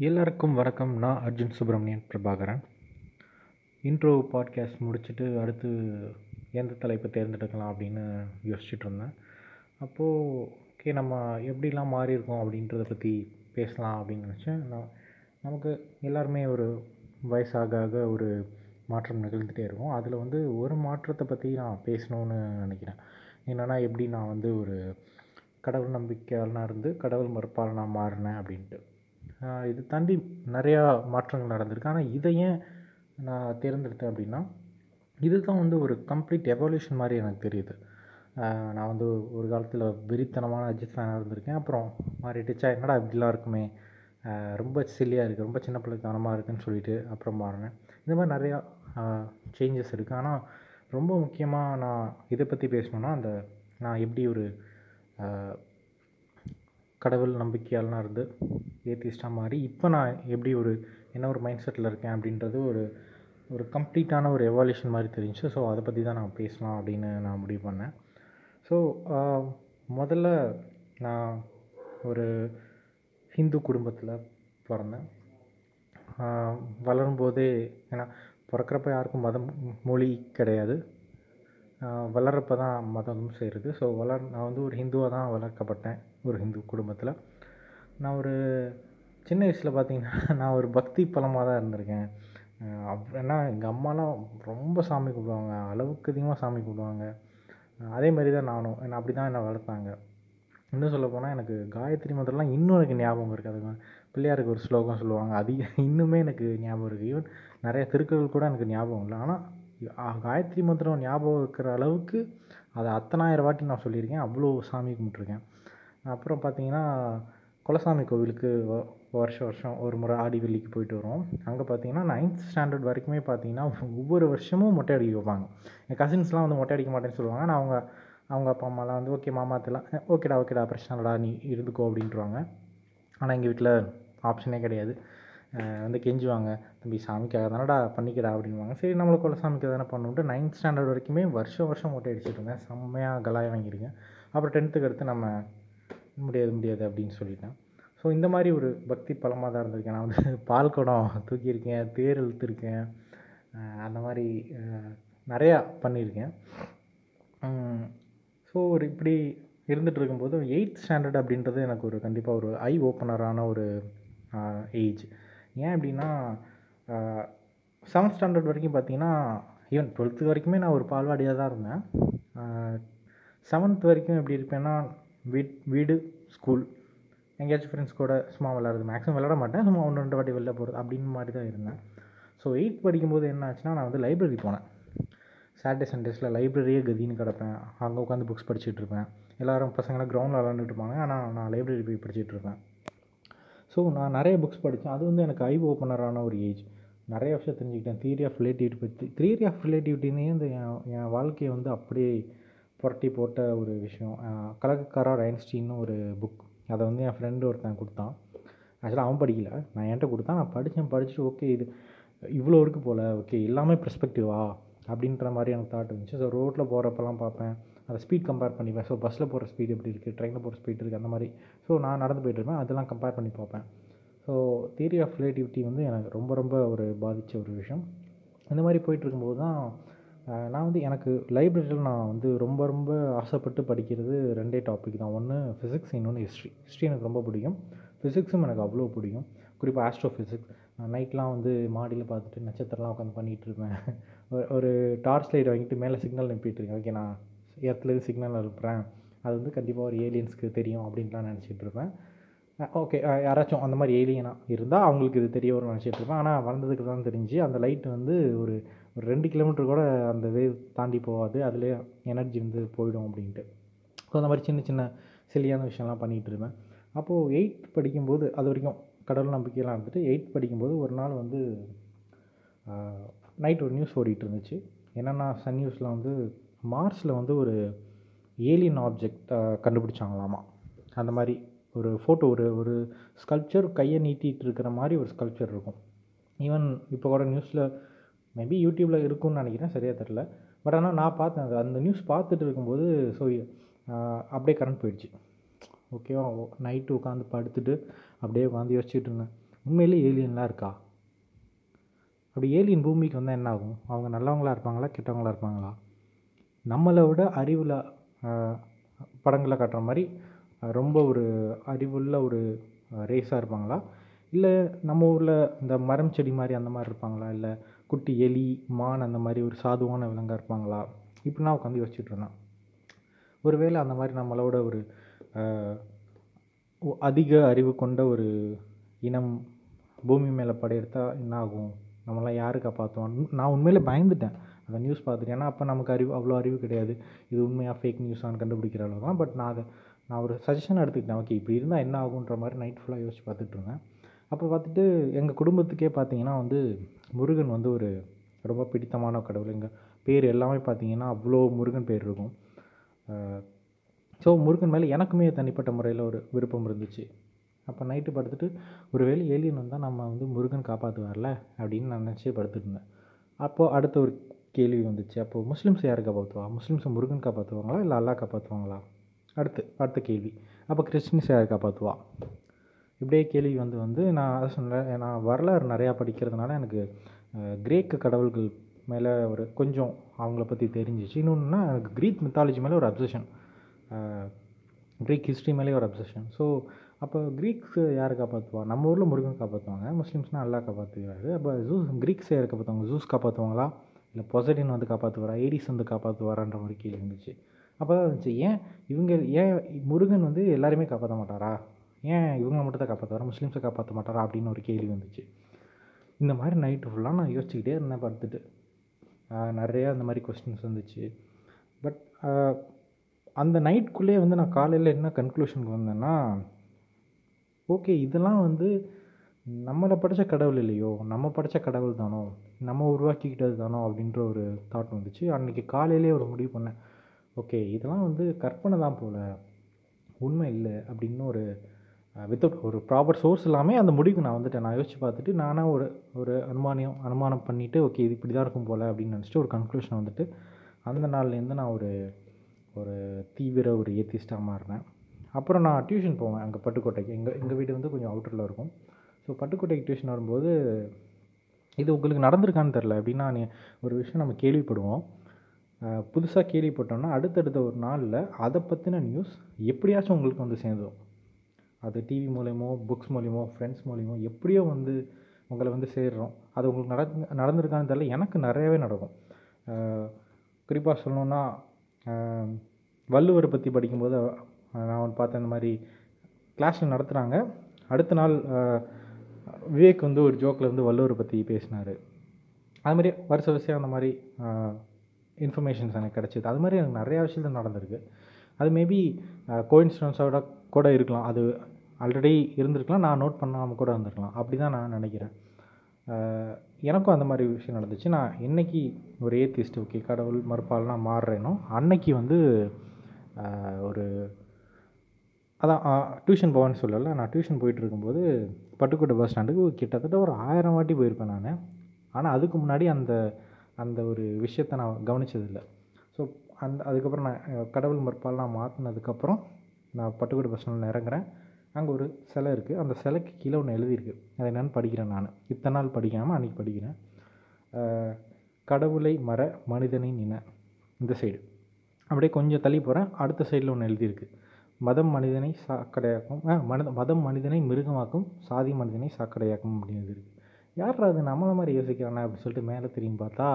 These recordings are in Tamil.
எல்லாருக்கும் வணக்கம். நான் அர்ஜுன் சுப்ரமணியன் பிரபாகரன். இன்ட்ரோ பாட்காஸ்ட் முடிச்சுட்டு அடுத்து எந்த தலைப்பை தேர்ந்தெடுக்கலாம் அப்படின்னு யோசிச்சுட்டு இருந்தேன். அப்போது ஓகே நம்ம எப்படிலாம் மாறியிருக்கோம் அப்படின்றத பற்றி பேசலாம் அப்படின்னு நினச்சேன். நான் நமக்கு எல்லாருமே ஒரு வயசாக ஆக ஒரு மாற்றம் நிகழ்ந்துகிட்டே இருக்கும். அதில் வந்து ஒரு மாற்றத்தை பற்றி நான் பேசணும்னு நினைக்கிறேன். என்னென்னா எப்படி நான் வந்து ஒரு கடவுள் நம்பிக்கையாளனாக இருந்து கடவுள் மறுப்பாளனாக மாறினேன் அப்படின்ட்டு. இது தாண்டி நிறையா மாற்றங்கள் நடந்திருக்கு. ஆனால் இதை ஏன் நான் தேர்ந்தெடுத்தேன் அப்படின்னா இதுதான் வந்து ஒரு கம்ப்ளீட் எவல்யூஷன் மாதிரி எனக்கு தெரியுது. நான் வந்து ஒரு காலத்தில் வெறித்தனமான அஜித் ஃபேனாக இருந்திருக்கேன். அப்புறம் மாறிடுச்சா என்னடா இப்படிலாம் இருக்குமே? ரொம்ப சில்லியாக இருக்குது ரொம்ப சின்ன பிள்ளைத்தனமாக இருக்குதுன்னு சொல்லிட்டு அப்புறம் மாறினேன். இந்த மாதிரி நிறையா சேஞ்சஸ் இருக்குது ஆனால் ரொம்ப முக்கியமாக நான் இதை பற்றி பேசணுன்னா அந்த நான் எப்படி ஒரு கடவுள் நம்பிக்கையாளனாக இருந்து ஏத்திஸ்டாக மாறி இப்போ நான் எப்படி ஒரு என்ன ஒரு மைண்ட் செட்டில் இருக்கேன் அப்படின்றது ஒரு ஒரு கம்ப்ளீட்டான ஒரு எவால்யூஷன் மாதிரி தெரிஞ்சு ஸோ அதை பற்றி தான் நான் பேசலாம் அப்படின்னு நான் முடிவு பண்ணேன். ஸோ முதல்ல நான் ஒரு ஹிந்து குடும்பத்தில் பிறந்தேன். வளரும்போதே ஏன்னா பிறக்கிறப்ப யாருக்கும் மதம் மொழி கிடையாது. வளர்கிறப்ப தான் மதமும் செய்கிறது ஸோ வளர் நான் வந்து ஒரு ஹிந்துவாக தான் வளர்க்கப்பட்டேன். ஒரு ஹிந்து குடும்பத்தில். நான் ஒரு சின்ன வயசில் பார்த்தீங்கன்னா நான் ஒரு பக்தி பலமாக தான் இருந்திருக்கேன். அப் ஏன்னா எங்கள் அம்மாலாம் ரொம்ப சாமி கும்பிடுவாங்க. அளவுக்கு அதிகமாக சாமி கும்பிடுவாங்க. அதே மாதிரி தான் நானும். என்னை அப்படி தான் என்னை வளர்த்தாங்க. இன்னும் சொல்ல போனால் எனக்கு காயத்ரி மந்திரம்லாம் இன்னும் எனக்கு ஞாபகம் இருக்குது அது பிள்ளையாருக்கு ஒரு ஸ்லோகம் சொல்லுவாங்க. அது இன்னுமே எனக்கு ஞாபகம் இருக்குது ஈவன் நிறைய திருக்குறள் கூட எனக்கு ஞாபகம் இல்லை. ஆனால் காயத்ரி மந்திரம் ஞாபகம் இருக்கிற அளவுக்கு அதை அத்தனாயிரம் வாட்டி நான் சொல்லியிருக்கேன். அவ்வளோ சாமி கும்பிட்ருக்கேன் அப்புறம் பார்த்தீங்கன்னா குலசாமி கோவிலுக்கு வருஷம் வருஷம் ஒரு முறை ஆடி வெள்ளிக்கு போயிட்டு வருவோம் அங்கே பார்த்தீங்கன்னா நைன்த் ஸ்டாண்டர்ட் வரைக்குமே பார்த்தீங்கன்னா ஒவ்வொரு வருஷமும் மொட்டை அடிக்க வைப்பாங்க. என் கசின்ஸ்லாம் வந்து மொட்டை அடிக்க மாட்டேன்னு சொல்லுவாங்க. நான் அவங்க அவங்க அப்பா அம்மாலாம் வந்து ஓகே மாமாத்தெல்லாம் ஓகேடா ஓகேடா பிரச்சனை இல்லடா நீ இருந்துக்கோ அப்படின்ட்டுருவாங்க. ஆனால் எங்கள் வீட்டில் ஆப்ஷனே கிடையாது. வந்து கெஞ்சுவாங்க. தம்பி சாமிக்காக தானடா பண்ணிக்கடா அப்படின்வாங்க சரி நம்மளை சாமிக்கு தானே பண்ணுன்ட்டு நைன்த் ஸ்டாண்டர்ட் வரைக்குமே வருஷம் வருஷம் மொட்டை அடிச்சுட்டு இருந்தேன். செம்மையாக கலாய வாங்கியிருக்கேன். அப்புறம் டென்த்துக்கு அடுத்து நம்ம முடியாது முடியாது அப்படின்னு சொல்லிட்டேன். ஸோ இந்த மாதிரி ஒரு பக்தி பலமாக தான் இருந்திருக்கேன். நான் வந்து பால் குடம் தூக்கியிருக்கேன் தேர் இழுத்துருக்கேன் அந்த மாதிரி நிறையா பண்ணியிருக்கேன். ஸோ ஒரு இப்படி இருந்துகிட்டு இருக்கும்போது எயித் ஸ்டாண்டர்ட் அப்படின்றது எனக்கு ஒரு கண்டிப்பாக ஒரு ஐ ஓப்பனரான ஒரு ஏஜ் ஏன் அப்படின்னா செவன்த் ஸ்டாண்டர்ட் வரைக்கும் பார்த்தீங்கன்னா ஈவன் டுவெல்த்து வரைக்குமே நான் ஒரு பால்வாடியாக தான் இருந்தேன் செவன்த் வரைக்கும் எப்படி இருப்பேன்னா வீட் வீடு ஸ்கூல் எங்கேயாச்சும் ஃப்ரெண்ட்ஸ் கூட சும்மா விளாட்றது. மேக்ஸிமம் விளாட மாட்டேன். சும்மா ஒன்று ரெண்டு வாட்டி வெளில போகிறது அப்படின்னு மாதிரி தான் இருந்தேன். ஸோ எயித் படிக்கும்போது என்ன ஆச்சுன்னா நான் வந்து லைப்ரரி போனேன். சாட்டர்டே சண்டேஸில் லைப்ரரியே கதின்னு கிடப்பேன். அங்கே உட்காந்து புக்ஸ் படிச்சுட்டு இருப்பேன். எல்லோரும் பசங்களாம் கிரவுண்டில் விளாண்டுட்டு இருப்பாங்க. ஆனால் நான் லைப்ரரி போய் படிச்சுட்டு இருப்பேன். ஸோ நான் நிறைய புக்ஸ் படித்தேன் அது வந்து எனக்கு ஐ ஓப்பனரான ஒரு ஏஜ் நிறைய விஷயம் தெரிஞ்சுக்கிட்டேன். தியரி ஆஃப் ரிலேட்டிவிட்டி பற்றி தியரி ஆஃப் ரிலேட்டிவிட்டினே இந்த என் என் வாழ்க்கையை வந்து அப்படியே புரட்டி போட்ட ஒரு விஷயம். கலக்கக்காரர் ஐன்ஸ்டீன்னு ஒரு புக் அதை வந்து என் ஃப்ரெண்டு ஒருத்தன் கொடுத்தான். ஆக்சுவலாக அவன் படிக்கல. நான் என்கிட்ட கொடுத்தான் நான் படித்தேன் படிச்சுட்டு ஓகே இது இவ்வளோ இருக்குது போல். ஓகே எல்லாமே பெர்ஸ்பெக்டிவா அப்படின்ற மாதிரி எனக்கு தாட் இருந்துச்சு. ஸோ ரோட்டில் போகிறப்பெல்லாம் பார்ப்பேன். அதை ஸ்பீட் கம்பேர் பண்ணிப்பேன். ஸோ பஸ்ஸில் போகிற ஸ்பீட் எப்படி இருக்குது ட்ரெயினில் போகிற ஸ்பீட் இருக்குது அந்த மாதிரி. ஸோ நான் நடந்து போயிட்டுருப்பேன் அதெல்லாம் கம்பேர் பண்ணி பார்ப்பேன். ஸோ தியரி ஆஃப் ரிலேட்டிவிட்டி வந்து எனக்கு ரொம்ப ரொம்ப ஒரு பாதித்த ஒரு விஷயம். இந்த மாதிரி போயிட்டுருக்கும்போது தான் நான் வந்து எனக்கு லைப்ரரியில் நான் வந்து ரொம்ப ரொம்ப ஆசைப்பட்டு படிக்கிறது ரெண்டே டாபிக் தான். ஒன்று ஃபிசிக்ஸ் இன்னொன்று ஹிஸ்ட்ரி ஹிஸ்ட்ரி எனக்கு ரொம்ப பிடிக்கும். ஃபிசிக்ஸும் எனக்கு அவ்வளோ பிடிக்கும். குறிப்பாக ஆஸ்ட்ரோ ஃபிசிக்ஸ் நான் நைட்லாம் வந்து மாடியில் பார்த்துட்டு நட்சத்திரம்லாம் உட்காந்து பண்ணிகிட்டு இருப்பேன். ஒரு டார்ச் லைட் வாங்கிட்டு மேலே சிக்னல் அனுப்பிட்டுருக்கேன் ஓகே நான் எர்த்துலேருந்து சிக்னல் அனுப்புகிறேன் அது வந்து கண்டிப்பாக ஒரு ஏலியன்ஸ்க்கு தெரியும் அப்படின்லாம் நினச்சிட்டு இருப்பேன். ஓகே யாராச்சும் அந்த மாதிரி ஏலியனாக இருந்தால் அவங்களுக்கு இது தெரிய வரும்னு நினச்சிட்டு இருப்பேன். ஆனால் வளர்ந்ததுக்கு தான் தெரிஞ்சு அந்த லைட் வந்து ஒரு ஒரு ரெண்டு கிலோமீட்டர் கூட அந்த வேவ் தாண்டி போகாது. அதிலே எனர்ஜி வந்து போயிடும் அப்படின்ட்டு. ஸோ அந்த மாதிரி சின்ன சின்ன சில்லியான விஷயம்லாம் பண்ணிகிட்டு இருப்பேன் அப்போது எயித் படிக்கும்போது அது வரைக்கும் கடவுள் நம்பிக்கையெல்லாம் இருந்துட்டு எயித் படிக்கும்போது ஒரு நாள் வந்து நைட் ஒரு நியூஸ் ஓடிட்டு இருந்துச்சு. என்னென்னா சன் நியூஸில் வந்து மார்ஸில் வந்து ஒரு ஏலியன் ஆப்ஜெக்ட் கண்டுபிடிச்சாங்களாமா. அந்த மாதிரி ஒரு ஃபோட்டோ ஒரு ஒரு ஸ்கல்ப்சர் கையை நீட்டிகிட்டு இருக்கிற மாதிரி ஒரு ஸ்கல்ப்சர் இருக்கும். ஈவன் இப்போ கூட நியூஸில் மேபி யூடியூப்பில் இருக்கும்னு நினைக்கிறேன். சரியாக தெரில பட் ஆனால் நான் பார்த்தேன். அது அந்த நியூஸ் பார்த்துட்டு இருக்கும்போது ஸோ அப்படியே கரண்ட் போயிடுச்சு. ஓகேவா நைட்டு உட்காந்து படுத்துட்டு அப்படியே உட்காந்து யோசிச்சுட்டு இருந்தேன். உண்மையிலே ஏலியன்லாம் இருக்கா? அப்படி ஏலியன் பூமிக்கு வந்தால் என்ன ஆகும்? அவங்க நல்லவங்களா இருப்பாங்களா கெட்டவங்களா இருப்பாங்களா? நம்மளை விட அறிவில் படங்களை காட்டுற மாதிரி ரொம்ப ஒரு அறிவுள்ள ஒரு ரேஸாக இருப்பாங்களா? இல்லை நம்ம ஊரில் இந்த மரம் செடி மாதிரி அந்த மாதிரி இருப்பாங்களா? இல்லை குட்டி எலி மான் அந்த மாதிரி ஒரு சாதுவான விலங்காக இருப்பாங்களா? இப்படி நான் உட்காந்து யோசிச்சுட்ருந்தேன் ஒருவேளை அந்த மாதிரி நம்மளோட ஒரு அதிக அறிவு கொண்ட ஒரு இனம் பூமி மேலே படையெடுத்தால் என்ன ஆகும் நம்மளாம் யாரு காப்பாற்றுவோம் நான் உண்மையிலே பயந்துட்டேன். அந்த நியூஸ் பார்த்துட்டு ஏன்னா அப்போ நமக்கு அறிவு அவ்வளோ அறிவு கிடையாது. இது உண்மையாக ஃபேக் நியூஸான்னு கண்டுபிடிக்கிற அளவுக்கு தான் பட் நான் அதை நான் ஒரு சஜஷன் எடுத்துக்கிட்டேன். ஓகே இப்படி இருந்தால் என்ன ஆகுன்ற மாதிரி நைட் ஃபுல்லாக யோசிச்சு பார்த்துட்டு இருந்தேன். அப்போ பார்த்துட்டு எங்கள் குடும்பத்துக்கே பார்த்தீங்கன்னா வந்து முருகன் வந்து ஒரு ரொம்ப பிடித்தமான கடவுள். எங்கள் பேர் எல்லாமே பார்த்தீங்கன்னா அவ்வளோ முருகன் பேர் இருக்கும். ஸோ முருகன் மேலே எனக்குமே தனிப்பட்ட முறையில் ஒரு விருப்பம் இருந்துச்சு. அப்போ நைட்டு படுத்துட்டு ஒருவேளை ஏலியன் வந்தால் நம்ம வந்து முருகன் காப்பாற்றுவார்ல அப்படின்னு நான் நினச்சி படுத்துருந்தேன். இருந்தேன் அப்போது அடுத்த ஒரு கேள்வி வந்துச்சு. அப்போது முஸ்லீம்ஸ் யார் காப்பாற்றுவா முஸ்லீம்ஸை முருகன் காப்பாற்றுவாங்களா இல்லை அல்லாஹ் காப்பாற்றுவாங்களா அடுத்து அடுத்த கேள்வி. அப்போ கிறிஸ்டின்ஸ் யார் காப்பாற்றுவா இப்படியே கேள்வி வந்து வந்து நான் அதை சொன்னேன். நான் வரலாறு நிறையா படிக்கிறதுனால எனக்கு கிரேக்கு கடவுள்கள் மேலே ஒரு கொஞ்சம் அவங்கள பற்றி தெரிஞ்சிச்சு. இன்னொன்றுனா எனக்கு க்ரீக் மித்தாலஜி மேலே ஒரு அப்சஷன் க்ரீக் ஹிஸ்ட்ரி மேலே ஒரு அப்சஷன் ஸோ அப்போ க்ரீக்ஸு யார் காப்பாற்றுவா நம்ம ஊரில் முருகன் காப்பாற்றுவாங்க முஸ்லீம்ஸ்னால் நல்லா காப்பாற்றுவாரு அப்போ ஜூஸ் க்ரீக்ஸ் யார் காப்பாற்றுவாங்க ஜூஸ் காப்பாற்றுவாங்களா இல்லை பொசடின் வந்து காப்பாற்றுவாரா ஏடிஸ் வந்து காப்பாற்றுவாரான்ற மாதிரி கேள்வி இருந்துச்சு. அப்போ தான் இருந்துச்சு. ஏன் இவங்க ஏன் முருகன் வந்து எல்லாருமே காப்பாற்ற மாட்டாரா? ஏன் இவங்க மட்டும் தான் காப்பாற்றுவாரா முஸ்லீம்ஸை காப்பாற்ற மாட்டாரா அப்படின்னு ஒரு கேள்வி வந்துச்சு. இந்த மாதிரி நைட்டு ஃபுல்லாக நான் யோசிச்சுக்கிட்டே இருந்தேன் படுத்துட்டு நிறையா அந்த மாதிரி கொஸ்டின்ஸ் வந்துச்சு. பட் அந்த நைட்குள்ளேயே வந்து நான் காலையில் என்ன கன்க்ளூஷனுக்கு வந்தேன்னா ஓகே இதெல்லாம் வந்து நம்மளை படித்த கடவுள் இல்லையோ நம்ம படித்த கடவுள் தானோ நம்ம உருவாக்கிக்கிட்டது தானோ அப்படின்ற ஒரு தாட் வந்துச்சு. அன்றைக்கி காலையிலே ஒரு முடிவு பண்ணேன். ஓகே இதெல்லாம் வந்து கற்பனை தான் போல் உண்மை இல்லை அப்படின்னு ஒரு Uh, வித்தவுட் ஒரு ப்ராப்பர் சோர்ஸ் இல்லாமல் அந்த முடிவுக்கு நான் வந்துட்டேன். நான் யோசிச்சு பார்த்துட்டு நானாக ஒரு ஒரு அனுமானியம் அனுமானம் பண்ணிவிட்டு ஓகே இது இப்படி தான் இருக்கும் போல் அப்படின்னு நினச்சிட்டு ஒரு கன்க்ளூஷன் வந்துட்டு அந்த நாள்லேருந்து நான் ஒரு ஒரு தீவிர ஒரு ஏத்திஸ்டாக மாறினேன். அப்புறம் நான் டியூஷன் போவேன் அங்கே பட்டுக்கோட்டைக்கு. எங்கள் எங்கள் வீடு வந்து கொஞ்சம் அவுட்டரில் இருக்கும். ஸோ பட்டுக்கோட்டைக்கு டியூஷன் வரும்போது இது உங்களுக்கு நடந்திருக்கான்னு தெரில எப்படின்னா நீ ஒரு விஷயம் நம்ம கேள்விப்படுவோம். Uh, புதுசாக கேள்விப்பட்டோம்னா அடுத்தடுத்த ஒரு நாளில் அதை பற்றின நியூஸ் எப்படியாச்சும் உங்களுக்கு வந்து சேர்ந்துடும் அது டிவி மூலயமோ புக்ஸ் மூலியமோ ஃப்ரெண்ட்ஸ் மூலியமோ எப்படியோ வந்து உங்களை வந்து சேர்றோம். அது உங்களுக்கு நடந்து நடந்திருக்கான்னு தெரில எனக்கு நிறையவே நடக்கும். குறிப்பாக சொல்லணுன்னா வள்ளுவரை பற்றி படிக்கும்போது நான் ஒன்று பார்த்தேன் இந்த மாதிரி கிளாஸில் நடத்துகிறாங்க அடுத்த நாள் விவேக் வந்து ஒரு ஜோக்கில் வந்து வள்ளுவரை பற்றி பேசினார். அது மாதிரி வருஷ வருஷம் அந்த மாதிரி இன்ஃபர்மேஷன்ஸ் எனக்கு கிடச்சிது. அது மாதிரி எனக்கு நிறையா விஷயத்தில் நடந்திருக்கு. அது மேபி கோயின்ஸ்டன்ஸோட கூட இருக்கலாம். அது ஆல்ரெடி இருந்திருக்கலாம். நான் நோட் பண்ணாமல் கூட வந்திருக்கலாம் அப்படி தான் நான் நினைக்கிறேன். எனக்கும் அந்த மாதிரி விஷயம் நடந்துச்சு. நான் என்னைக்கு ஒரு ஏத்திஸ்ட் ஓகே கடவுள் மறுப்பால் நான் மாறுறேனோ அன்னைக்கு வந்து ஒரு அதான் டியூஷன் போவேன்னு சொல்லலை. நான் டியூஷன் போயிட்டு இருக்கும்போது பட்டுக்கோட்டை பஸ் ஸ்டாண்டுக்கு கிட்டத்தட்ட ஒரு ஆயிரம் வாட்டி போயிருப்பேன் நான். ஆனால் அதுக்கு முன்னாடி அந்த அந்த ஒரு விஷயத்தை நான் கவனித்ததில்லை அந்த அதுக்கப்புறம் நான் கடவுள் மறுப்பால் நான் மாற்றினதுக்கப்புறம் நான் பட்டுக்கோட்டை பஸ் ஸ்டாண்டில் இறங்குறேன். அங்கே ஒரு சிலை இருக்குது அந்த சிலைக்கு கீழே ஒன்று எழுதியிருக்கு. அது என்னென்னு படிக்கிறேன் நான். இத்தனை நாள் படிக்காமல் அன்றைக்கி படிக்கிறேன். கடவுளை மற மனிதனை நின இந்த சைடு அப்படியே கொஞ்சம் தள்ளி போகிறேன் அடுத்த சைடில் ஒன்று எழுதியிருக்கு. மதம் மனிதனை சாக்கடையாக்கும் மனித மதம் மனிதனை மிருகமாக்கும் சாதி மனிதனை சாக்கடையாக்கும் அப்படின்னு எழுதியிருக்கு. யார் அது? நம்மளை மாதிரி யோசிக்கிறானே? அப்படின்னு சொல்லிட்டு மேலே திரும்பி பார்த்தா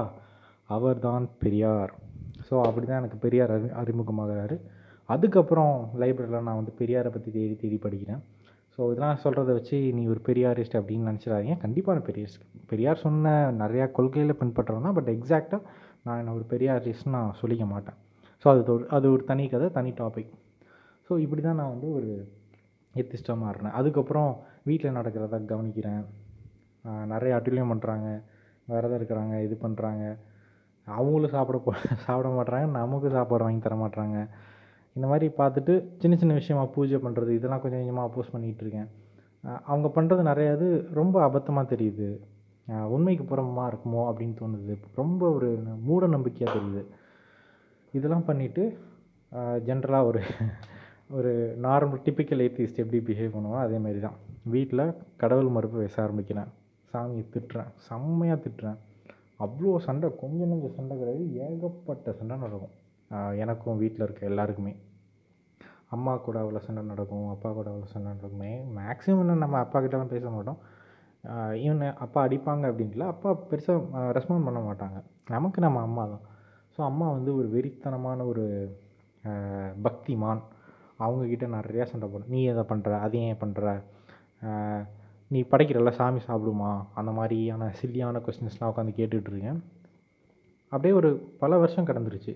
அவர்தான் பெரியார். ஸோ அப்படி தான் எனக்கு பெரியார் அறி அறிமுகமாகிறாரு. அதுக்கப்புறம் லைப்ரரியில் நான் வந்து பெரியாரை பற்றி தேடி தேடி படிக்கிறேன். ஸோ இதெல்லாம் சொல்கிறத வச்சு நீ ஒரு பெரியாரிஸ்ட் அப்படின்னு நினச்சிடாதீங்க. கண்டிப்பாக நான் பெரியாரிஸ்ட் பெரியார் சொன்ன நிறையா கொள்கையில் பின்பற்றுறேன் தான். பட் எக்ஸாக்டாக நான் என்ன ஒரு பெரியாரிஸ்ட்னு நான் சொல்லிக்க மாட்டேன். ஸோ அது ஒரு அது ஒரு தனி கதை தனி டாபிக் ஸோ இப்படி தான் நான் வந்து ஒரு எத்திஸ்டாக மாறினேன். அதுக்கப்புறம் வீட்டில் நடக்கிறத கவனிக்கிறேன். நிறைய அட்டுலியம் பண்ணுறாங்க விரதம் இருக்கிறாங்க இது பண்ணுறாங்க அவங்களும் சாப்பிட போ சாப்பிட மாட்றாங்க நமக்கு சாப்பாடு வாங்கி தர மாட்றாங்க. இந்த மாதிரி பார்த்துட்டு சின்ன சின்ன விஷயமா பூஜை பண்ணுறது இதெல்லாம் கொஞ்சம் கொஞ்சமாக அப்போஸ் பண்ணிகிட்டு இருக்கேன். அவங்க பண்ணுறது நிறையா இது ரொம்ப அபத்தமாக தெரியுது. உண்மைக்கு புறமா இருக்குமோ அப்படின்னு தோணுது. ரொம்ப ஒரு மூட நம்பிக்கையாக தெரியுது. இதெல்லாம் பண்ணிவிட்டு ஜென்ரலாக ஒரு ஒரு நார்மல் டிப்பிக்கல் ஏத்திஸ்ட் எப்படி பிஹேவ் பண்ணுவோம் அதே மாதிரி தான். வீட்டில் கடவுள் மறுப்பு பேச ஆரம்பிக்கிறேன். சாமியை திட்டுறேன். செம்மையாக திட்டுறேன். அவ்வளோ சண்டை கொஞ்சம் நஞ்ச சண்டை கிடையாது ஏகப்பட்ட சண்டை நடக்கும். எனக்கும் வீட்டில் இருக்க எல்லாருக்குமே. அம்மா கூட அவ்வளோ சண்டை நடக்கும் அப்பா கூட அவ்வளோ சண்டை நடக்குமே. மேக்ஸிமம் இன்னும் நம்ம அப்பா கிட்டலாம் பேச மாட்டோம். ஈவன் அப்பா அடிப்பாங்க அப்படின்ட்டுல அப்பா பெருசாக ரெஸ்பாண்ட் பண்ண மாட்டாங்க. நமக்கு நம்ம அம்மா தான். ஸோ அம்மா வந்து ஒரு வெறித்தனமான ஒரு பக்திமான். அவங்கக்கிட்ட நிறையா சண்டை போடும். நீ எதை பண்ணுற அதை ஏன் பண்ணுற நீ படைக்கிறல்ல சாமி சாப்பிடுமா? அந்த மாதிரியான சில்லியான கொஸ்டின்ஸ்லாம் உட்காந்து கேட்டுட்ருக்கேன். அப்படியே ஒரு பல வருஷம் கடந்துருச்சு.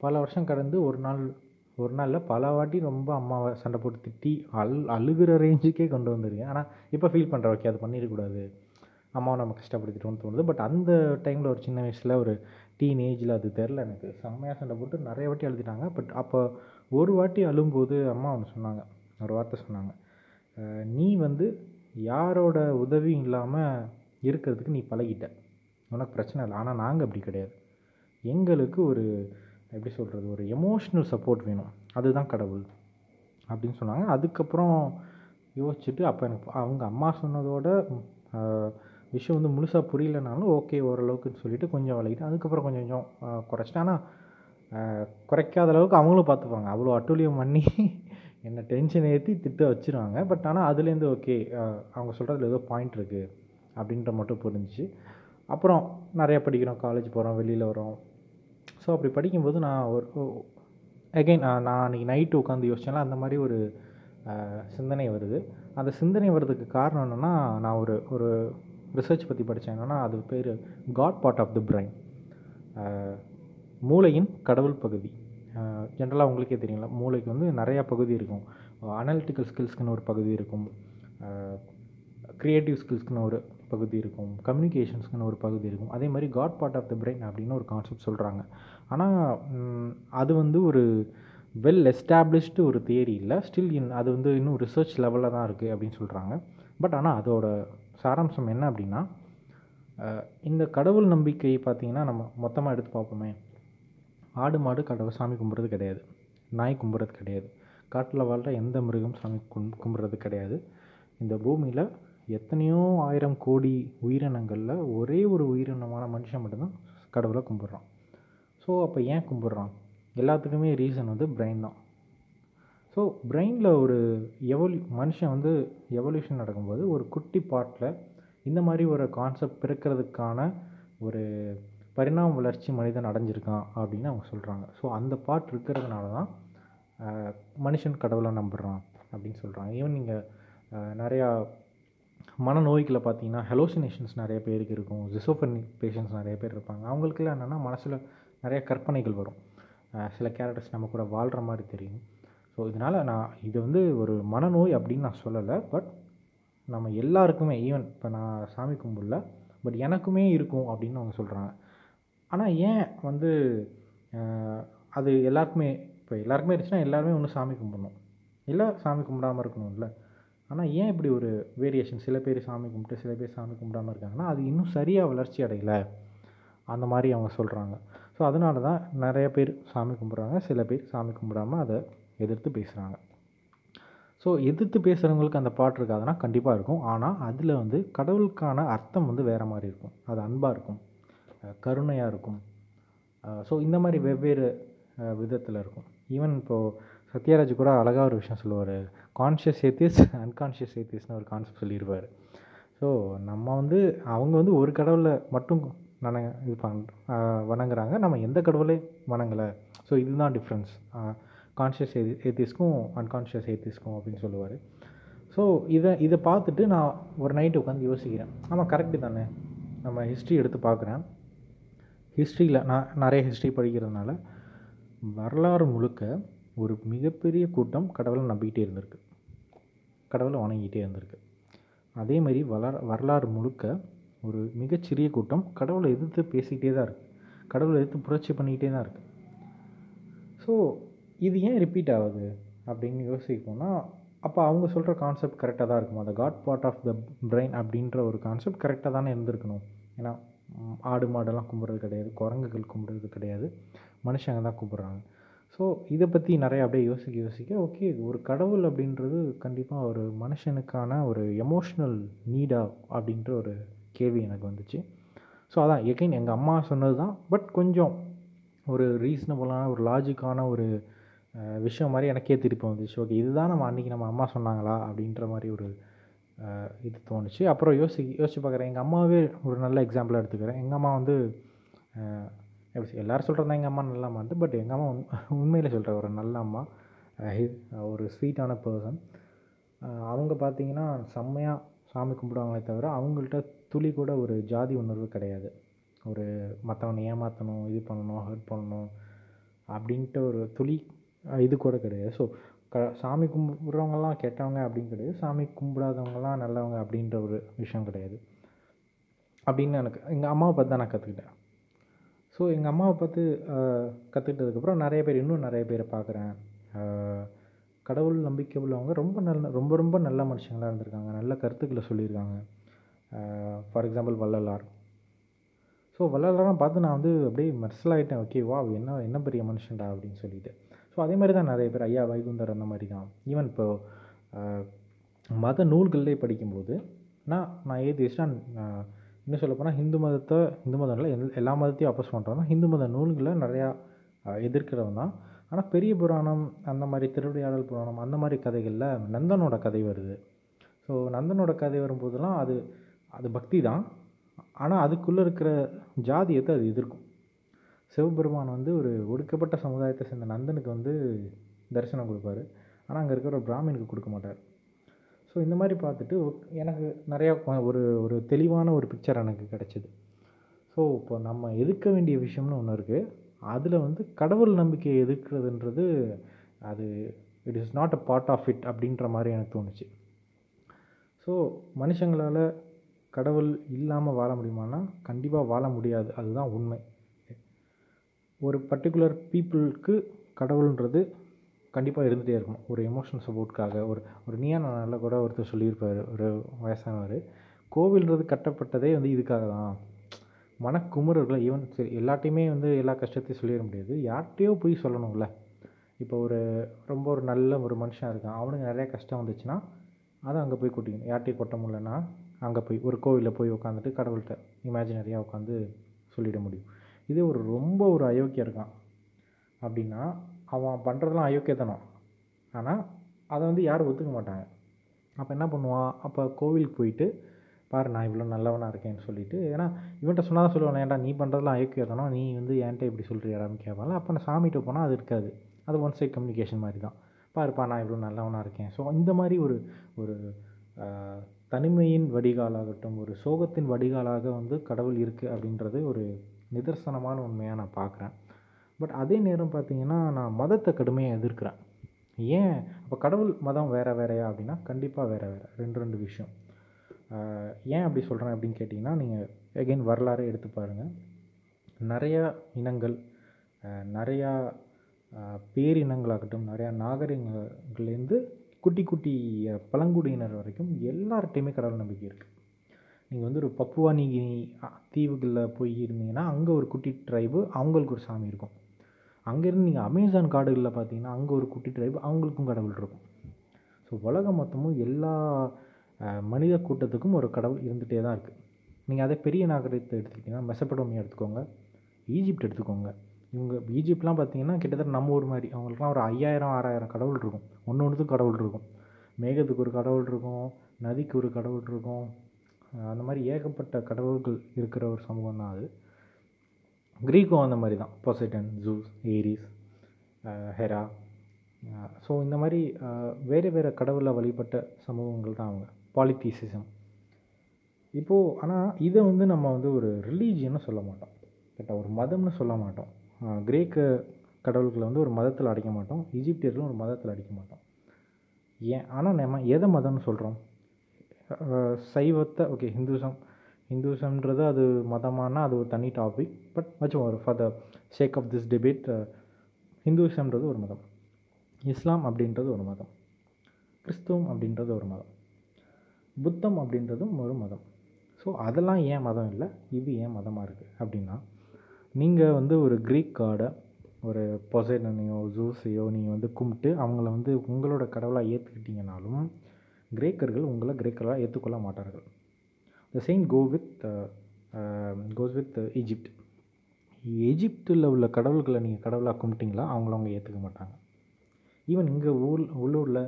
பல வருஷம் கடந்து ஒரு நாள் ஒரு நாளில் பல வாட்டி ரொம்ப அம்மாவை சண்டை போட்டு திட்டி அழு அழுகிற ரேஞ்சுக்கே கொண்டு வந்திருக்கேன். ஆனால் இப்போ ஃபீல் பண்ணுற ஓகே அது பண்ணிடக்கூடாது. அம்மாவை நம்ம கஷ்டப்படுத்திட்டோம்னு தோணுது. பட் அந்த டைமில் ஒரு சின்ன வயசில் ஒரு டீன் ஏஜில் அது தெரில எனக்கு செம்மையாக சண்டை போட்டு நிறைய வாட்டி அழுதுட்டாங்க பட் அப்போ ஒரு வாட்டி அழும்போது அம்மா ஒன்று சொன்னாங்க. ஒரு வார்த்தை சொன்னாங்க. நீ வந்து யாரோட உதவியும் இல்லாமல் இருக்கிறதுக்கு நீ பழகிட்ட? உனக்கு பிரச்சனை இல்லை. ஆனால் நாங்கள் அப்படி கிடையாது. எங்களுக்கு ஒரு எப்படி சொல்கிறது ஒரு எமோஷ்னல் சப்போர்ட் வேணும். அதுதான் கடவுள். அப்படின்னு சொன்னாங்க. அதுக்கப்புறம் யோசிச்சுட்டு அப்போ எனக்கு அவங்க அம்மா சொன்னதோட விஷயம் வந்து முழுசாக புரியலனாலும் ஓகே ஓரளவுக்குன்னு சொல்லிட்டு கொஞ்சம் விலகிட்டு அதுக்கப்புறம் கொஞ்சம் கொஞ்சம் குறைச்சிட்டேன். ஆனால் குறைக்காத அளவுக்கு அவங்களும் பார்த்துப்பாங்க. அவ்வளோ அட்டூழியம் பண்ணி என்னை டென்ஷன் ஏற்றி திட்ட வச்சிருவாங்க. பட் ஆனால் அதுலேருந்து ஓகே அவங்க சொல்கிறதுல ஏதோ பாயிண்ட் இருக்குது அப்படின்ற மட்டும் புரிஞ்சுச்சு. அப்புறம் நிறையா படிக்கிறோம். காலேஜ் போகிறோம் வெளியில் வரோம். ஸோ அப்படி படிக்கும்போது நான் ஒரு அகைன் நான் அன்றைக்கி நைட்டு உட்காந்து யோசிச்சேன்ல அந்த மாதிரி ஒரு சிந்தனை வருது. அந்த சிந்தனை வர்றதுக்கு காரணம் என்னென்னா நான் ஒரு ஒரு ரிசர்ச் பற்றி படித்தேன் என்னென்னா அது பேர் god part of the brain மூளையின் கடவுள் பகுதி. ஜென்ரலாக உங்களுக்கே தெரியும்ல. மூளைக்கு வந்து நிறையா பகுதி இருக்கும். அனலிட்டிக்கல் ஸ்கில்ஸ்க்குன்னு ஒரு பகுதி இருக்கும். க்ரியேட்டிவ் ஸ்கில்ஸ்க்குன்னு ஒரு பகுதி இருக்கும். கம்யூனிகேஷன்ஸ்க்குன்னு ஒரு பகுதி இருக்கும். அதே மாதிரி god part of the brain அப்படின்னு ஒரு கான்செப்ட் சொல்கிறாங்க ஆனால் அது வந்து ஒரு வெல் எஸ்டாப்ளிஷ்டு ஒரு தியரி இல்லை. ஸ்டில் இன் அது வந்து இன்னும் ரிசர்ச் லெவலில் தான் இருக்குது அப்படின்னு சொல்கிறாங்க பட் ஆனால் அதோட சாராம்சம் என்ன அப்படின்னா இந்த கடவுள் நம்பிக்கை பார்த்திங்கன்னா நம்ம மொத்தமாக எடுத்து பார்ப்போமே. ஆடு மாடு கடவுள் சாமி கும்பிட்றது கிடையாது. நாய் கும்பிட்றது கிடையாது. காட்டில் வாழ்கிற எந்த மிருகம் சாமி கும் கும்பிட்றது கிடையாது. இந்த பூமியில் எத்தனையோ ஆயிரம் கோடி உயிரினங்களில் ஒரே ஒரு உயிரினமான மனுஷன் மட்டும்தான் கடவுளை கும்பிட்றான். ஸோ அப்போ ஏன் கும்பிட்றான்? எல்லாத்துக்குமே ரீசன் வந்து பிரெயின் தான். ஸோ பிரெயினில் ஒரு எவல்யூ மனுஷன் வந்து எவல்யூஷன் நடக்கும்போது ஒரு குட்டி பாட்டில் இந்த மாதிரி ஒரு கான்செப்ட் பிறக்கிறதுக்கான ஒரு பரிணாம வளர்ச்சி மனிதன் அடைஞ்சிருக்கான் அப்படின்னு அவங்க சொல்கிறாங்க ஸோ அந்த பார்ட் இருக்கிறதுனால தான் மனுஷன் கடவுளை நம்புகிறான் அப்படின்னு சொல்கிறாங்க ஈவன் நீங்கள் நிறையா மனநோய்களை பார்த்தீங்கன்னா ஹெலோசினேஷன்ஸ் நிறைய பேருக்கு இருக்கும். ஜிசோஃபனி பேஷண்ட்ஸ் நிறைய பேர் இருப்பாங்க. அவங்களுக்குலாம் என்னென்னா மனசில் நிறைய கற்பனைகள் வரும். சில கேரக்டர்ஸ் நம்ம கூட வாழ்கிற மாதிரி தெரியும். ஸோ இதனால் நான் இது வந்து ஒரு மனநோய் அப்படின்னு நான் சொல்லலை. பட் நம்ம எல்லாருக்குமே ஈவன் இப்போ நான் சாமி கும்பிடல பட் எனக்குமே இருக்கும் அப்படின்னு அவங்க சொல்கிறாங்க ஆனால் ஏன் வந்து அது எல்லாருக்குமே இப்போ எல்லாருக்குமே இருந்துச்சுன்னா எல்லாருமே ஒன்று சாமி கும்பிடணும். இல்லை சாமி கும்பிடாமல் இருக்கணும்ல. ஆனால் ஏன் இப்படி ஒரு வேரியேஷன் சில பேர் சாமி கும்பிட்டு சில பேர் சாமி கும்பிடாம இருக்காங்கன்னா அது இன்னும் சரியாக வளர்ச்சி அடையலை. அந்த மாதிரி அவங்க சொல்கிறாங்க ஸோ அதனால தான் நிறைய பேர் சாமி கும்பிட்றாங்க. சில பேர் சாமி கும்பிடாம அதை எதிர்த்து பேசுகிறாங்க ஸோ எதிர்த்து பேசுகிறவங்களுக்கு அந்த பாட்டு இருக்காதுன்னா கண்டிப்பாக இருக்கும். ஆனால் அதில் வந்து கடவுளுக்கான அர்த்தம் வந்து வேறு மாதிரி இருக்கும். அது அன்பாக இருக்கும். கருணையாக இருக்கும். ஸோ இந்த மாதிரி வெவ்வேறு விதத்தில் இருக்கும். ஈவன் இப்போது சத்யராஜ் கூட அழகாக ஒரு விஷயம் சொல்லுவார். கான்ஷியஸ் ஏத்திஸ் அன்கான்ஷியஸ் ஏத்திஸ்னு ஒரு கான்செப்ட் சொல்லியிருப்பார் ஸோ நம்ம வந்து அவங்க வந்து ஒரு கடவுளை மட்டும் நன இது பண் வணங்குறாங்க. நம்ம எந்த கடவுளே வணங்கலை? ஸோ இதுதான் டிஃப்ரென்ஸ் கான்ஷியஸ் ஏ ஏத்திஸ்க்கும் அன்கான்ஷியஸ் ஏத்திஸ்க்கும் அப்படின்னு சொல்லுவார். ஸோ இதை இதை பார்த்துட்டு நான் ஒரு நைட்டு உட்காந்து யோசிக்கிறேன். ஆமாம் கரெக்டு தானே. நம்ம ஹிஸ்ட்ரி எடுத்து பார்க்குறேன். ஹிஸ்ட்ரியில் நான் நிறைய ஹிஸ்ட்ரி படிக்கிறதுனால வரலாறு முழுக்க ஒரு மிகப்பெரிய கூட்டம் கடவுளை நம்பிக்கிட்டே இருந்திருக்கு. கடவுளை வணங்கிட்டே இருந்திருக்கு. அதே மாதிரி வளர வரலாறு முழுக்க ஒரு மிகச்சிறிய கூட்டம் கடவுளை எதிர்த்து பேசிக்கிட்டே தான் இருக்குது கடவுளை எதிர்த்து புரட்சி பண்ணிக்கிட்டே தான் இருக்குது ஸோ இது ஏன் ரிப்பீட் ஆகுது? அப்படின்னு யோசிப்போம்னா அப்போ அவங்க சொல்கிற கான்செப்ட் கரெக்டாக தான் இருக்கும்? அந்த god part of the brain அப்படின்ற ஒரு கான்செப்ட் கரெக்டாக தானே இருந்திருக்கணும். ஏன்னா ஆடு மாடெல்லாம் கும்பிட்றது கிடையாது. குரங்குகள் கும்பிட்றது கிடையாது. மனுஷங்க தான் கும்பிட்றாங்க. ஸோ இதை பற்றி நிறைய அப்படியே யோசிக்க யோசிக்க ஓகே ஒரு கடவுள் அப்படின்றது கண்டிப்பாக ஒரு மனுஷனுக்கான ஒரு எமோஷ்னல் நீடா அப்படின்ற ஒரு கேள்வி எனக்கு வந்துச்சு. ஸோ அதான் எகைன் எங்கள் அம்மா சொன்னது தான். பட் கொஞ்சம் ஒரு ரீசனபுளான ஒரு லாஜிக்கான ஒரு விஷயம் மாதிரி எனக்கே திருப்பி வந்துச்சு. ஓகே இதுதான் நம்ம அன்றைக்கி நம்ம அம்மா சொன்னாங்களா அப்படின்ற மாதிரி ஒரு இது தோணுச்சு. அப்புறம் யோசி யோசிச்சு பார்க்குறேன் எங்கள் அம்மாவே ஒரு நல்ல எக்ஸாம்பிளாக எடுத்துக்கிறேன். எங்கள் அம்மா வந்து அஹ், எப்படி சொல்~ எல்லாரும் எங்கள் அம்மா நல்ல அம்மா பட் எங்கள் அம்மா உண் சொல்கிற ஒரு நல்ல அம்மா ஒரு ஸ்வீட்டான பர்சன் அவங்க பார்த்தீங்கன்னா செம்மையாக சாமி கும்பிடுவாங்களே தவிர அவங்கள்ட்ட துளி கூட ஒரு ஜாதி உணர்வு கிடையாது. ஒரு மற்றவனை ஏமாற்றணும் இது பண்ணணும் ஹர்ட் பண்ணணும் அப்படின்ட்டு ஒரு துளி இது கூட கிடையாது. ஸோ க சாமி கும்பிட்றவங்கள்லாம் கெட்டவங்க அப்படின்னு கிடையாது. சாமி கும்பிடாதவங்கலாம் நல்லவங்க அப்படின்ற ஒரு விஷயம் கிடையாது. அப்படின்னு எனக்கு எங்கள் அம்மாவை பார்த்து தான் நான் கற்றுக்கிட்டேன் ஸோ எங்கள் அம்மாவை பார்த்து கற்றுக்கிட்டதுக்கப்புறம் நிறைய பேர் இன்னும் நிறைய பேரை பார்க்குறேன். கடவுள் நம்பிக்கை உள்ளவங்க ரொம்ப நல்ல ரொம்ப ரொம்ப நல்ல மனுஷங்களாக இருந்திருக்காங்க. நல்ல கருத்துக்களை சொல்லியிருக்காங்க. For example Vallalar. ஸோ வள்ளலாரெலாம் பார்த்து நான் வந்து அப்படியே மெர்சல் ஆகிட்டேன் ஓகே வா என்ன என்ன பெரிய மனுஷன்டா அப்படின்னு சொல்லிட்டு. ஸோ அதே மாதிரி தான் நிறைய பேர் ஐயா வைகுந்தர் அந்த மாதிரி தான். ஈவன் இப்போ மத நூல்களே படிக்கும்போது நான் நான் ஏதிஸ்டாக இன்னும் சொல்ல போனால் ஹிந்து மதத்தை ஹிந்து மதம் இல்லை எல்~ எல்லா மதத்தையும் அப்போஸ் பண்ணுறோம் ஹிந்து மத நூல்களை நிறையா எதிர்க்கிறவன் தான். ஆனால் பெரிய புராணம் அந்த மாதிரி திருவிளையாடல் புராணம் அந்த மாதிரி கதைகளில் நந்தனோட கதை வருது. ஸோ நந்தனோட கதை வரும்போதெல்லாம் அது அது பக்தி தான். ஆனால் அதுக்குள்ளே இருக்கிற ஜாதியத்தை அது எதிர்க்கும். சிவபெருமான் வந்து ஒரு ஒடுக்கப்பட்ட சமுதாயத்தை சேர்ந்த நந்தனுக்கு வந்து தரிசனம் கொடுப்பாரு. ஆனால் அங்கே இருக்கிற ஒரு பிராமினுக்கு கொடுக்க மாட்டார். ஸோ இந்த மாதிரி பார்த்துட்டு எனக்கு நிறையா ஒரு ஒரு தெளிவான ஒரு பிக்சர் எனக்கு கிடச்சிது. ஸோ இப்போ நம்ம எதிர்க்க வேண்டிய விஷயம்னு ஒன்று இருக்குது அதில் வந்து கடவுள் நம்பிக்கையை எதிர்க்கிறதுன்றது அது it is not a part of it அப்படின்ற மாதிரி எனக்கு தோணுச்சு. ஸோ மனுஷங்களால் கடவுள் இல்லாமல் வாழ முடியுமானா கண்டிப்பாக வாழ முடியாது. அதுதான் உண்மை. ஒரு பர்டிகுலர் பீப்புளுக்கு கடவுள்ன்றது கண்டிப்பாக இருந்துகிட்டே இருக்கணும். ஒரு எமோஷனல் சப்போர்ட்காக ஒரு ஒரு நீயா நல்ல கூட ஒருத்தர் சொல்லியிருப்பார். ஒரு வயசானவர். கோவில்ன்றது கட்டப்பட்டதே வந்து இதுக்காக தான். மனக்குமுறர்களை ஈவன் சரி எல்லாட்டையுமே வந்து எல்லா கஷ்டத்தையும் சொல்லிட முடியாது. யார்கிட்டயோ போய் சொல்லணும்ல. இப்போ ஒரு ரொம்ப ஒரு நல்ல ஒரு மனுஷன் இருக்கான். அவனுக்கு நிறைய கஷ்டம் வந்துச்சுன்னா அதை அங்கே போய் கொட்டிக்கணும். யார்கிட்டயும் கொட்ட முடியலன்னா அங்கே போய் ஒரு கோவிலில் போய் உட்காந்துட்டு கடவுள்கிட்ட இமேஜினரியாக உட்காந்து சொல்லிட முடியும். இதே ஒரு ரொம்ப ஒரு அயோக்கியம் இருக்கான். அப்படின்னா அவன் பண்ணுறதெல்லாம் அயோக்கியத்தனம். ஆனால் அதை வந்து யாரும் ஒத்துக்க மாட்டாங்க. அப்போ என்ன பண்ணுவான்? அப்போ கோவிலுக்கு போயிட்டு பாரு நான் இவ்வளோ நல்லவனாக இருக்கேன்னு சொல்லிட்டு ஏன்னா இவன்கிட்ட சொன்னால் தான் சொல்லுவான் ஏன்டா நீ பண்ணுறதுலாம் அயோக்கியத்தனம் நீ வந்து என்கிட்ட இப்படி சொல்கிறியாடான்னு கேட்பாங்க அப்போ நான் சாமிகிட்ட போனால் அது இருக்காது. அது ஒன் சைட் கம்யூனிகேஷன் மாதிரி தான். பாருப்பா நான் இவ்வளோ நல்லவனாக இருக்கேன். ஸோ இந்த மாதிரி ஒரு ஒரு தனிமையின் வடிகாலாகட்டும் ஒரு சோகத்தின் வடிகாலாக வந்து கடவுள் இருக்குது அப்படின்றது ஒரு நிதர்சனமான உண்மையாக நான் பார்க்குறேன் பட் அதே நேரம் பார்த்தீங்கன்னா நான் மதத்தை கடுமையாக எதிர்க்கிறேன். ஏன்? அப்போ கடவுள் மதம் வேறு வேறையா அப்படின்னா கண்டிப்பாக வேறு வேறு. ரெண்டு ரெண்டு விஷயம். ஏன் அப்படி சொல்கிறேன் அப்படின்னு கேட்டிங்கன்னா நீங்கள் எகெயின் வரலாறே எடுத்து பாருங்கள் நிறையா இனங்கள் நிறையா பேரினங்களாகட்டும் நிறையா நாகரிகங்கள்லேருந்து குட்டி குட்டி பழங்குடியினர் வரைக்கும் எல்லார்ட்டையுமே கடவுள் நம்பிக்கை இருக்குது நீங்கள் வந்து ஒரு பப்புவா தீவுகளில் போய் இருந்தீங்கன்னா அங்கே ஒரு குட்டி ட்ரைபு அவங்களுக்கு ஒரு சாமி இருக்கும். அங்கேருந்து நீங்கள் அமேசான் காடுகளில் பார்த்தீங்கன்னா அங்கே ஒரு குட்டி ட்ரைபு அவங்களுக்கும் கடவுள் இருக்கும். ஸோ உலகம் மொத்தமும் எல்லா மனித கூட்டத்துக்கும் ஒரு கடவுள் இருந்துகிட்டே தான் இருக்குது நீங்கள் அதே பெரிய நாகரிகத்தை எடுத்துக்கிட்டிங்கன்னா மெசப்படோமியா எடுத்துக்கோங்க. ஈஜிப்ட் எடுத்துக்கோங்க. இவங்க ஈஜிப்ட்லாம் பார்த்தீங்கன்னா கிட்டத்தட்ட நம்ம ஊர் மாதிரி அவங்களுக்குலாம் ஒரு ஐயாயிரம் ஆறாயிரம் கடவுள் இருக்கும். ஒன்று ஒன்றுத்துக்கும் கடவுள் இருக்கும். மேகத்துக்கு ஒரு கடவுள் இருக்கும். நதிக்கு ஒரு கடவுள் இருக்கும். அந்த மாதிரி ஏகப்பட்ட கடவுள்கள் இருக்கிற ஒரு சமூகம் தான் அது. க்ரீக்கும் அந்த மாதிரி தான். Poseidon Zeus Ares Hera so இந்த மாதிரி வேறு வேறு கடவுளை வழிபட்ட சமூகங்கள் தான் அவங்க. பாலித்தீசிசம் இப்போது ஆனால் இதை வந்து நம்ம வந்து ஒரு ரிலீஜியன்னு சொல்ல மாட்டோம். கேட்டா ஒரு மதம்னு சொல்ல மாட்டோம். கிரேக்க கடவுள்களை வந்து ஒரு மதத்தில் அடைக்க மாட்டோம். ஈஜிப்தியர்களும் ஒரு மதத்தில் அடிக்க மாட்டோம். ஏன்? ஆனால் நம்ம எதை மதம்னு சொல்கிறோம் சைவத்தை ஓகே ஹிந்துசம். ஹிந்துசம்ன்றது அது மதமானால் அது ஒரு தனி டாபிக் பட் வச்சும் ஒரு for the sake of this debate ஹிந்துசம்ன்றது ஒரு மதம். இஸ்லாம் அப்படின்றது ஒரு மதம். கிறிஸ்துவம் அப்படின்றது ஒரு மதம். புத்தம் அப்படின்றதும் ஒரு மதம். ஸோ அதெல்லாம் ஏன் மதம் இல்லை? இது ஏன் மதமாக இருக்குது அப்படின்னா நீங்கள் வந்து ஒரு க்ரீக் காடை ஒரு பொசைடனையோ ஜூஸையோ நீங்கள் வந்து கும்பிட்டு அவங்கள வந்து உங்களோட கடவுளாக ஏற்றுக்கிட்டீங்கனாலும் கிரேக்கர்கள் உங்களை கிரேக்கராக ஏற்றுக்கொள்ள மாட்டார்கள். The same go with goes with Egypt எஜிப்டில் உள்ள கடவுள்களை நீங்கள் கடவுளாக கும்பிட்டீங்களா? அவங்கள அவங்க ஏற்றுக்க மாட்டாங்க. ஈவன் இங்கே ஊர் உள்ளூரில்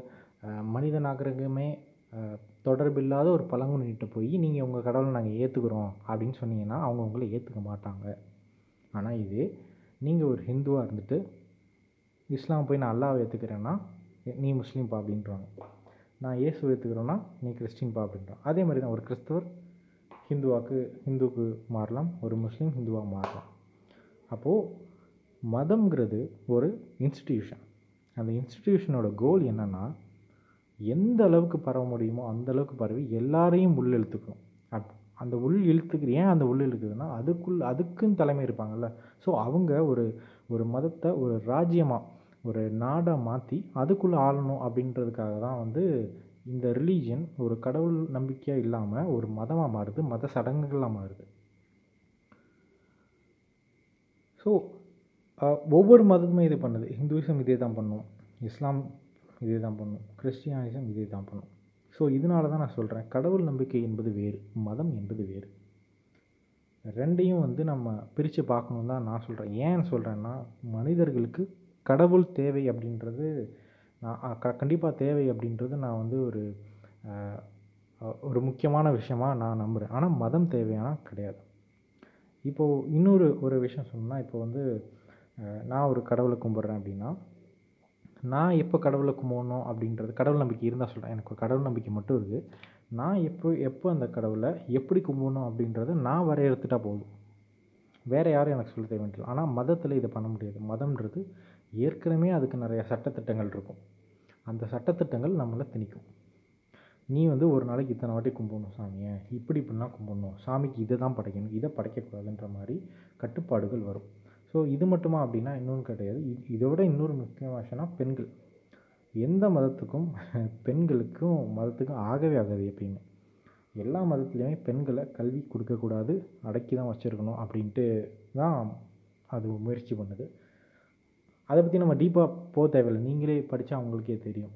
uh, மனித நாகரிகமே uh, தொடர்பில்லாத ஒரு பழங்குடியிட்ட போய் நீங்கள் உங்கள் கடவுளை நாங்கள் ஏற்றுக்குறோம் அப்படின்னு சொன்னீங்கன்னா அவங்க உங்களை ஏற்றுக்க மாட்டாங்க. ஆனால் இது நீங்கள் ஒரு ஹிந்துவாக இருந்துட்டு இஸ்லாம் போய் நான் அல்லாவை ஏற்றுக்கிறேன்னா நீ முஸ்லீம்ப்பா அப்படின்றாங்க நான் இயேசு ஏற்றுக்கிறோன்னா நீ கிறிஸ்டின்பா அப்படின்றான். அதே மாதிரி தான் ஒரு கிறிஸ்துவர் ஹிந்துவாக்கு ஹிந்துவுக்கு மாறலாம் ஒரு முஸ்லீம் ஹிந்துவாக மாறலாம். அப்போது மதம்ங்கிறது ஒரு இன்ஸ்டிடியூஷன் அந்த இன்ஸ்டிடியூஷனோட கோல் என்னென்னா எந்த அளவுக்கு பரவ முடியுமோ அந்த அளவுக்கு பரவி எல்லாரையும் உள் இழுத்துக்கணும். அப் அந்த உள் இழுத்துக்கு ஏன் அந்த உள் இழுக்குதுன்னா அதுக்குள் அதுக்குன்னு தலைமை இருப்பாங்கல்ல. ஸோ அவங்க ஒரு ஒரு மதத்தை ஒரு ராஜ்யமாக ஒரு நாடாக மாற்றி அதுக்குள்ளே ஆளணும் அப்படின்றதுக்காக தான் வந்து இந்த ரிலீஜியன் ஒரு கடவுள் நம்பிக்கையாக இல்லாமல் ஒரு மதமாக மாறுது மத சடங்குகளாக மாறுது. ஸோ ஒவ்வொரு மதமும் இது பண்ணுது. ஹிந்துவிசம் இதே தான் பண்ணும். இஸ்லாம் இதே தான் பண்ணும். கிறிஸ்டியானிசம் இதே தான் பண்ணும். ஸோ இதனால தான் நான் சொல்கிறேன் கடவுள் நம்பிக்கை என்பது வேறு மதம் என்பது வேறு. ரெண்டையும் வந்து நம்ம பிரித்து பார்க்கணும் தான் நான் சொல்கிறேன் ஏன் சொல்கிறேன்னா மனிதர்களுக்கு கடவுள் தேவை அப்படின்றது நான் க கண்டிப்பாக தேவை அப்படின்றது நான் வந்து ஒரு ஒரு முக்கியமான விஷயமா நான் நம்புகிறேன் ஆனால் மதம் தேவையானா கிடையாது. இப்போது இன்னொரு ஒரு விஷயம் சொன்னால் இப்போ வந்து நான் ஒரு கடவுளை கும்பிட்றேன் அப்படின்னா நான் எப்போ கடவுளை கும்பிடணும் அப்படின்றது கடவுள் நம்பிக்கை இருந்தால் சொல்கிறேன் எனக்கு கடவுள் நம்பிக்கை மட்டும் இருக்குது நான் எப்போ எப்போ அந்த கடவுளை எப்படி கும்பிடணும் அப்படின்றத நான் வரையறுத்துட்டா போதும். வேறு யாரும் எனக்கு சொல்ல தேவையில்லை. ஆனால் மதத்தில் இதை பண்ண முடியாது. மதம்ன்றது ஏற்கனவே அதுக்கு நிறைய சட்டத்திட்டங்கள் இருக்கும். அந்த சட்டத்திட்டங்கள் நம்மளை திணிக்கும். நீ வந்து ஒரு நாளைக்கு இத்தனை வாட்டி கும்பிடணும் சாமியை. இப்படி இப்படிலாம் கும்பிடணும். சாமிக்கு இதை தான் படைக்கணும். இதை படைக்கக்கூடாதுன்ற மாதிரி கட்டுப்பாடுகள் வரும். ஸோ இது மட்டுமா அப்படின்னா இன்னொன்று கிடையாது. இதை விட இன்னொரு முக்கியமான விஷயம்னா பெண்கள். எந்த மதத்துக்கும் பெண்களுக்கும் மதத்துக்கும் ஆகவே ஆகாது எப்பயுமே. எல்லா மதத்துலேயுமே பெண்களை கல்வி கொடுக்கக்கூடாது அடக்கி தான் வச்சுருக்கணும் அப்படின்ட்டு தான் அது முயற்சி பண்ணுது. அதை பற்றி நம்ம டீப்பாக போக தேவையில்லை. நீங்களே படித்தா உங்களுக்கே தெரியும்.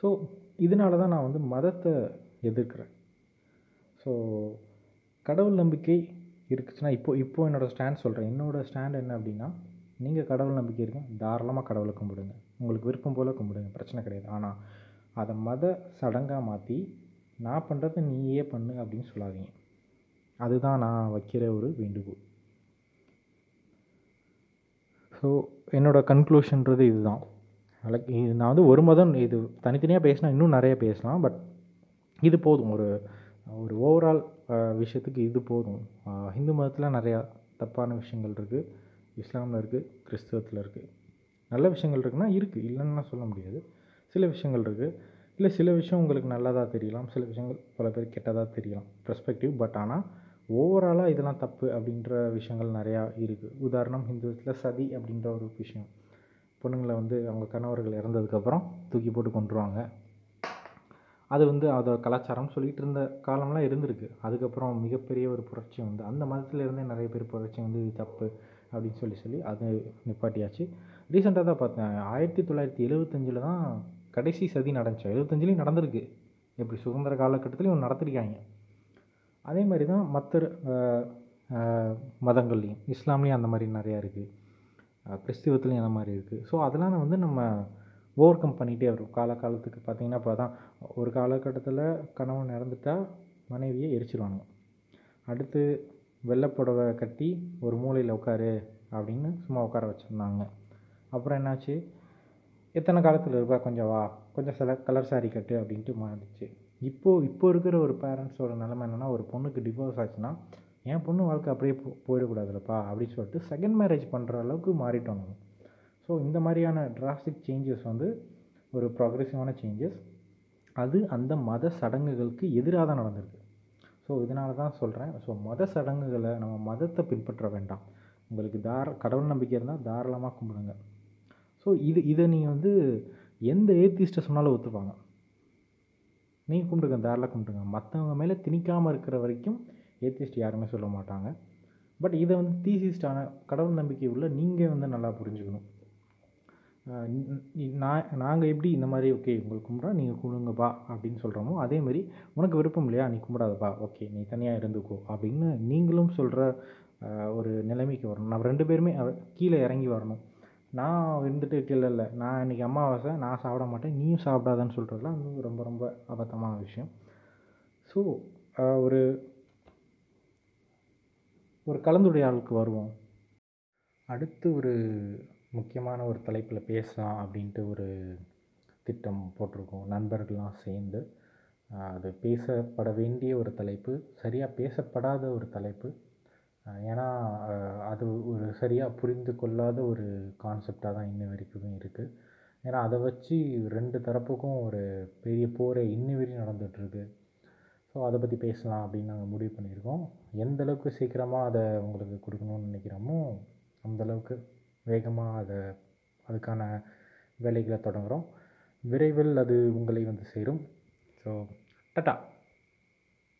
ஸோ இதனால தான் நான் வந்து மதத்தை எதிர்க்கிறேன். ஸோ கடவுள் நம்பிக்கை இருக்குச்சுன்னா இப்போ இப்போ என்னோடய ஸ்டாண்ட் சொல்கிறேன் என்னோடய ஸ்டாண்ட் என்ன அப்படின்னா நீங்கள் கடவுள் நம்பிக்கை இருக்கும். தாராளமாக கடவுளை கும்பிடுங்க. உங்களுக்கு விருப்பம் போல் கும்பிடுங்க. பிரச்சனை கிடையாது. ஆனால் அதை மத சடங்காக மாற்றி நான் பண்ணுறத நீயே பண்ணு அப்படின்னு சொல்லாதீங்க. அதுதான் நான் வைக்கிற ஒரு வேண்டுகோள். ஸோ என்னோடய கன்க்ளூஷன்றது இதுதான். லைக் இது நான் வந்து ஒரு மதம் இது தனித்தனியாக பேசினா இன்னும் நிறைய பேசலாம் பட் இது போதும். ஒரு ஒரு ஓவரால் விஷயத்துக்கு இது போதும். ஹிந்து மதத்தில் நிறையா தப்பான விஷயங்கள் இருக்குது இஸ்லாமில் இருக்குது கிறிஸ்தவத்தில் இருக்குது நல்ல விஷயங்கள் இருக்குன்னா இருக்குது இல்லைன்னா சொல்ல முடியாது. சில விஷயங்கள் இருக்குது இல்லை சில விஷயம் உங்களுக்கு நல்லதாக தெரியலாம். சில விஷயங்கள் பல பேர் கெட்டதாக தெரியலாம். பெர்ஸ்பெக்டிவ் பட் ஆனால் ஓவராலாக இதெல்லாம் தப்பு அப்படின்ற விஷயங்கள் நிறையா இருக்குது உதாரணம் ஹிந்துவத்தில் சதி அப்படின்ற ஒரு விஷயம். பொண்ணுங்களை வந்து அவங்க கணவர்கள் இறந்ததுக்கப்புறம் தூக்கி போட்டு கொண்டுருவாங்க அது வந்து அதோட கலாச்சாரம் சொல்லிகிட்டு இருந்த காலம்லாம் இருந்திருக்கு. அதுக்கப்புறம் மிகப்பெரிய ஒரு புரட்சி வந்து அந்த மதத்தில் இருந்தே நிறைய பேர் புரட்சி வந்து இது தப்பு அப்படின்னு சொல்லி சொல்லி அது நிப்பாட்டியாச்சு. ரீசெண்டாக தான் பார்த்தேன். ஆயிரத்தி தொள்ளாயிரத்தி எழுபத்தஞ்சில் தான் கடைசி சதி நடந்துச்சு. எழுபத்தஞ்சிலையும் நடந்திருக்கு. எப்படி சுதந்திர காலகட்டத்துலையும் நடத்திருக்காங்க. அதே மாதிரி தான் மற்ற மதங்கள்லேயும். இஸ்லாம்லேயும் அந்த மாதிரி நிறையா இருக்குது கிறிஸ்துவத்துலேயும் அந்த மாதிரி இருக்குது ஸோ அதெல்லாம் வந்து நம்ம ஓவர் கம் பண்ணிகிட்டே வரும். காலகாலத்துக்கு பார்த்தீங்கன்னா இப்போ தான் ஒரு காலகட்டத்தில் கணவன் இறந்துட்டால் மனைவியை எரிச்சிருவாங்க. அடுத்து வெள்ளைப்புடவை கட்டி ஒரு மூலையில் உட்காரு அப்படின்னு சும்மா உட்கார வச்சுருந்தாங்க. அப்புறம் என்னாச்சு? எத்தனை காலத்தில் இருப்பா? கொஞ்சம் வா. கொஞ்சம் சில கலர் சாரி கட்டு அப்படின்ட்டு மாறிடுச்சு. இப்போது இப்போ இருக்கிற ஒரு பேரண்ட்ஸோட நிலமை என்னென்னா ஒரு பொண்ணுக்கு டிவோர்ஸ் ஆச்சுன்னா என் பொண்ணு வாழ்க்கை அப்படியே போ போயிடக்கூடாதுல்லப்பா அப்படின்னு சொல்லிட்டு செகண்ட் மேரேஜ் பண்ணுற அளவுக்கு மாறிட்டோம் நம்ம. ஸோ இந்த மாதிரியான டிராஸ்டிக் சேஞ்சஸ் வந்து ஒரு ப்ராக்ரெசிவான சேஞ்சஸ் அது அந்த மத சடங்குகளுக்கு எதிராக தான் நடந்திருக்கு. ஸோ இதனால தான் சொல்கிறேன் ஸோ மத சடங்குகளை நம்ம மதத்தை பின்பற்ற வேண்டாம். உங்களுக்கு தார கடவுள் நம்பிக்கை இருந்தால் தாராளமாக கும்பிடுங்க. ஸோ இது இதை நீங்கள் வந்து எந்த ஏத்திஸ்ட்டை சொன்னாலும் ஒத்துப்பாங்க. நீங்கள் கும்பிட்டுங்க தாராளமாக கும்பிடுங்க. மற்றவங்க மேலே திணிக்காமல் இருக்கிற வரைக்கும் ஏத்திஸ்ட் யாருமே சொல்ல மாட்டாங்க. பட் இதை வந்து தீசிஸ்டான கடவுள் நம்பிக்கை உள்ள நீங்கள் வந்து நல்லா புரிஞ்சுக்கணும். நான் நாங்கள் எப்படி இந்த மாதிரி ஓகே உங்களுக்கு கும்பிட்றா நீங்கள் கும்பிடுங்கப்பா அப்படின்னு சொல்கிறோமோ அதேமாதிரி உனக்கு விருப்பம் இல்லையா நீ கும்பிடாதப்பா ஓகே நீ தனியாக இருந்துக்கோ அப்படின்னு நீங்களும் சொல்கிற ஒரு நிலைமைக்கு வரணும். நம்ம ரெண்டு பேருமே கீழே இறங்கி வரணும். நான் இருந்துட்டு கீழே இல்லை. நான் இன்றைக்கி அமாவாசை நான் சாப்பிட மாட்டேன். நீயும் சாப்பிடாதன்னு சொல்கிறதுலாம் வந்து ரொம்ப ரொம்ப அபத்தமான விஷயம். ஸோ ஒரு ஒரு கலந்துரையாடலுக்கு வருவோம். அடுத்து ஒரு முக்கியமான ஒரு தலைப்பில் பேசலாம் அப்படின்ட்டு ஒரு திட்டம் போட்டிருக்கோம். நண்பர்கள்லாம் சேர்ந்து. அது பேசப்பட வேண்டிய ஒரு தலைப்பு. சரியாக பேசப்படாத ஒரு தலைப்பு. ஏன்னா அது ஒரு சரியாக புரிந்து கொள்ளாத ஒரு கான்செப்டாக தான் இன்ன வரைக்குமே இருக்குது ஏன்னா அதை வச்சு ரெண்டு தரப்புக்கும் ஒரு பெரிய போரே இன்ன வரையும் நடந்துகிட்ருக்கு ஸோ அதை பற்றி பேசலாம் அப்படின்னு நாங்கள் முடிவு பண்ணியிருக்கோம். எந்த அளவுக்கு சீக்கிரமாக அதை உங்களுக்கு கொடுக்கணும்னு நினைக்கிறோமோ அந்தளவுக்கு வேகமாக அதை அதுக்கான வேலைகளை தொடங்குகிறோம் விரைவில் அது உங்களை வந்து சேரும். So tata!